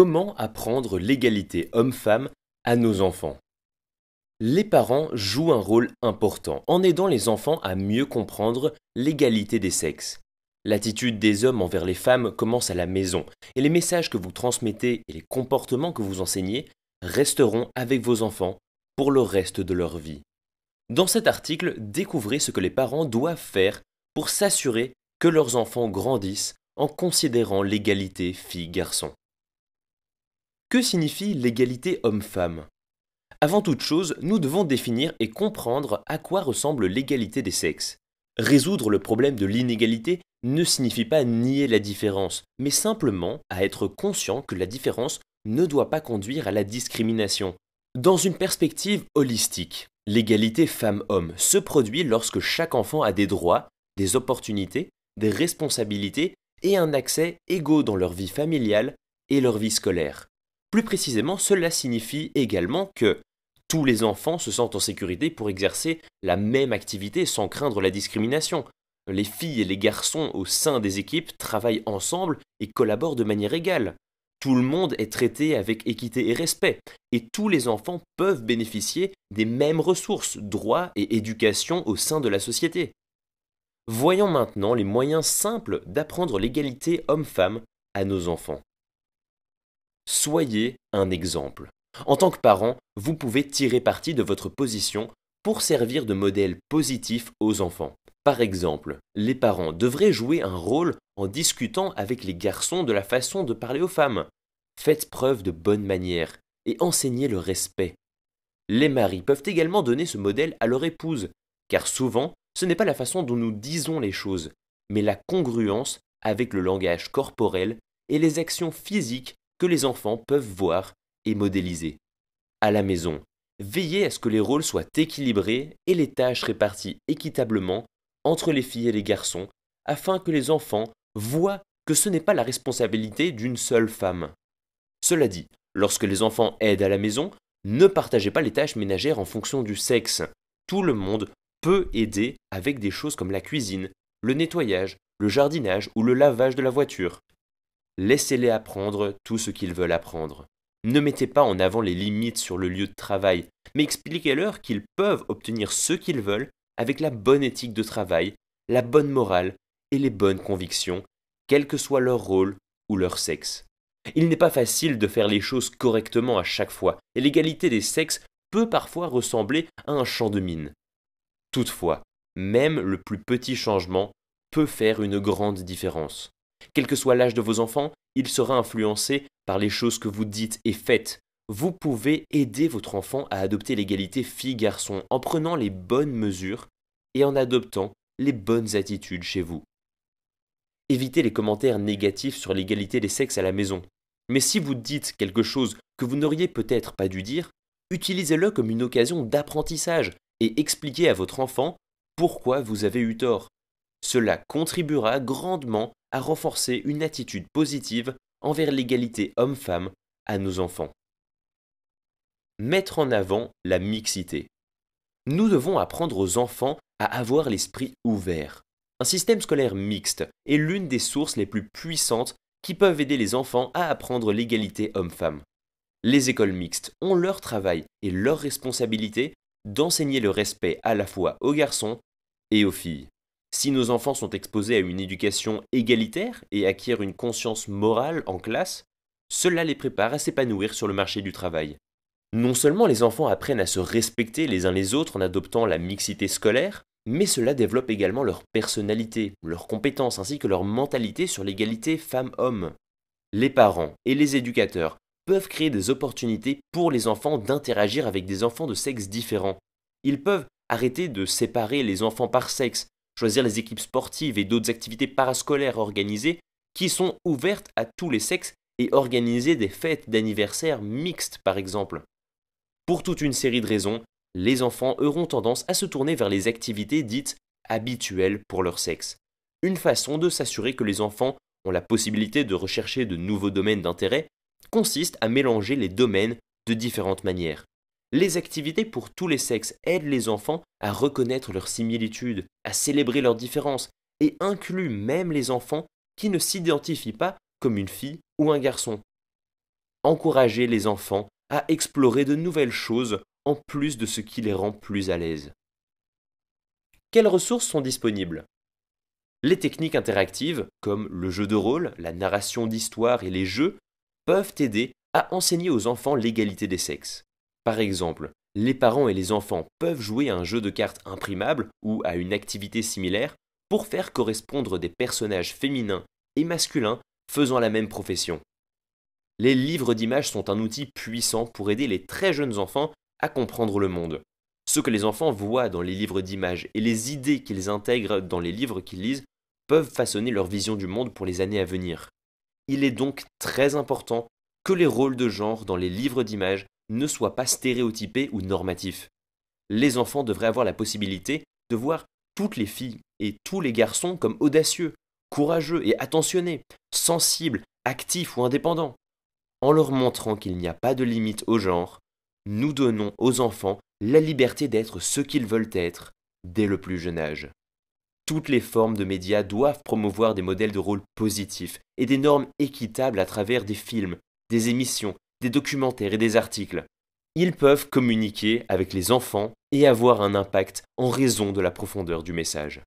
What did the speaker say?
Comment apprendre l'égalité homme-femme à nos enfants Les parents jouent un rôle important en aidant les enfants à mieux comprendre l'égalité des sexes. L'attitude des hommes envers les femmes commence à la maison, et les messages que vous transmettez et les comportements que vous enseignez resteront avec vos enfants pour le reste de leur vie. Dans cet article, découvrez ce que les parents doivent faire pour s'assurer que leurs enfants grandissent en considérant l'égalité filles-garçons. Que signifie l'égalité homme-femme? Avant toute chose, nous devons définir et comprendre à quoi ressemble l'égalité des sexes. Résoudre le problème de l'inégalité ne signifie pas nier la différence, mais simplement à être conscient que la différence ne doit pas conduire à la discrimination. Dans une perspective holistique, l'égalité femmes-hommes se produit lorsque chaque enfant a des droits, des opportunités, des responsabilités et un accès égaux dans leur vie familiale et leur vie scolaire. Plus précisément, cela signifie également que tous les enfants se sentent en sécurité pour exercer la même activité sans craindre la discrimination. Les filles et les garçons au sein des équipes travaillent ensemble et collaborent de manière égale. Tout le monde est traité avec équité et respect, et tous les enfants peuvent bénéficier des mêmes ressources, droits et éducation au sein de la société. Voyons maintenant les moyens simples d'apprendre l'égalité homme-femme à nos enfants. Soyez un exemple. En tant que parent, vous pouvez tirer parti de votre position pour servir de modèle positif aux enfants. Par exemple, les parents devraient jouer un rôle en discutant avec les garçons de la façon de parler aux femmes. Faites preuve de bonne manière et enseignez le respect. Les maris peuvent également donner ce modèle à leur épouse, car souvent, ce n'est pas la façon dont nous disons les choses, mais la congruence avec le langage corporel et les actions physiques que les enfants peuvent voir et modéliser. À la maison, veillez à ce que les rôles soient équilibrés et les tâches réparties équitablement entre les filles et les garçons, afin que les enfants voient que ce n'est pas la responsabilité d'une seule femme. Cela dit, lorsque les enfants aident à la maison, ne partagez pas les tâches ménagères en fonction du sexe. Tout le monde peut aider avec des choses comme la cuisine, le nettoyage, le jardinage ou le lavage de la voiture. Laissez-les apprendre tout ce qu'ils veulent apprendre. Ne mettez pas en avant les limites sur le lieu de travail, mais expliquez-leur qu'ils peuvent obtenir ce qu'ils veulent avec la bonne éthique de travail, la bonne morale et les bonnes convictions, quel que soit leur rôle ou leur sexe. Il n'est pas facile de faire les choses correctement à chaque fois, et l'égalité des sexes peut parfois ressembler à un champ de mine. Toutefois, même le plus petit changement peut faire une grande différence. Quel que soit l'âge de vos enfants, il sera influencé par les choses que vous dites et faites. Vous pouvez aider votre enfant à adopter l'égalité fille-garçon en prenant les bonnes mesures et en adoptant les bonnes attitudes chez vous. Évitez les commentaires négatifs sur l'égalité des sexes à la maison. Mais si vous dites quelque chose que vous n'auriez peut-être pas dû dire, utilisez-le comme une occasion d'apprentissage et expliquez à votre enfant pourquoi vous avez eu tort. Cela contribuera grandement à renforcer une attitude positive envers l'égalité homme-femme à nos enfants. Mettre en avant la mixité. Nous devons apprendre aux enfants à avoir l'esprit ouvert. Un système scolaire mixte est l'une des sources les plus puissantes qui peuvent aider les enfants à apprendre l'égalité homme-femme. Les écoles mixtes ont leur travail et leur responsabilité d'enseigner le respect à la fois aux garçons et aux filles. Si nos enfants sont exposés à une éducation égalitaire et acquièrent une conscience morale en classe, cela les prépare à s'épanouir sur le marché du travail. Non seulement les enfants apprennent à se respecter les uns les autres en adoptant la mixité scolaire, mais cela développe également leur personnalité, leurs compétences ainsi que leur mentalité sur l'égalité femmes-hommes. Les parents et les éducateurs peuvent créer des opportunités pour les enfants d'interagir avec des enfants de sexe différents. Ils peuvent arrêter de séparer les enfants par sexe choisir les équipes sportives et d'autres activités parascolaires organisées qui sont ouvertes à tous les sexes et organiser des fêtes d'anniversaire mixtes par exemple. Pour toute une série de raisons, les enfants auront tendance à se tourner vers les activités dites habituelles pour leur sexe. Une façon de s'assurer que les enfants ont la possibilité de rechercher de nouveaux domaines d'intérêt consiste à mélanger les domaines de différentes manières. Les activités pour tous les sexes aident les enfants à reconnaître leurs similitudes, à célébrer leurs différences, et incluent même les enfants qui ne s'identifient pas comme une fille ou un garçon. encourager les enfants à explorer de nouvelles choses en plus de ce qui les rend plus à l'aise. Quelles ressources sont disponibles? Les techniques interactives, comme le jeu de rôle, la narration d'histoire et les jeux, peuvent aider à enseigner aux enfants l'égalité des sexes. Par exemple, les parents et les enfants peuvent jouer à un jeu de cartes imprimable ou à une activité similaire pour faire correspondre des personnages féminins et masculins faisant la même profession. Les livres d'images sont un outil puissant pour aider les très jeunes enfants à comprendre le monde. Ce que les enfants voient dans les livres d'images et les idées qu'ils intègrent dans les livres qu'ils lisent peuvent façonner leur vision du monde pour les années à venir. Il est donc très important que les rôles de genre dans les livres d'images ne soient pas stéréotypés ou normatifs. Les enfants devraient avoir la possibilité de voir toutes les filles et tous les garçons comme audacieux, courageux et attentionnés, sensibles, actifs ou indépendants. En leur montrant qu'il n'y a pas de limite au genre, nous donnons aux enfants la liberté d'être ce qu'ils veulent être dès le plus jeune âge. Toutes les formes de médias doivent promouvoir des modèles de rôle positifs et des normes équitables à travers des films, des émissions, des documentaires et des articles. Ils peuvent communiquer avec les enfants et avoir un impact en raison de la profondeur du message.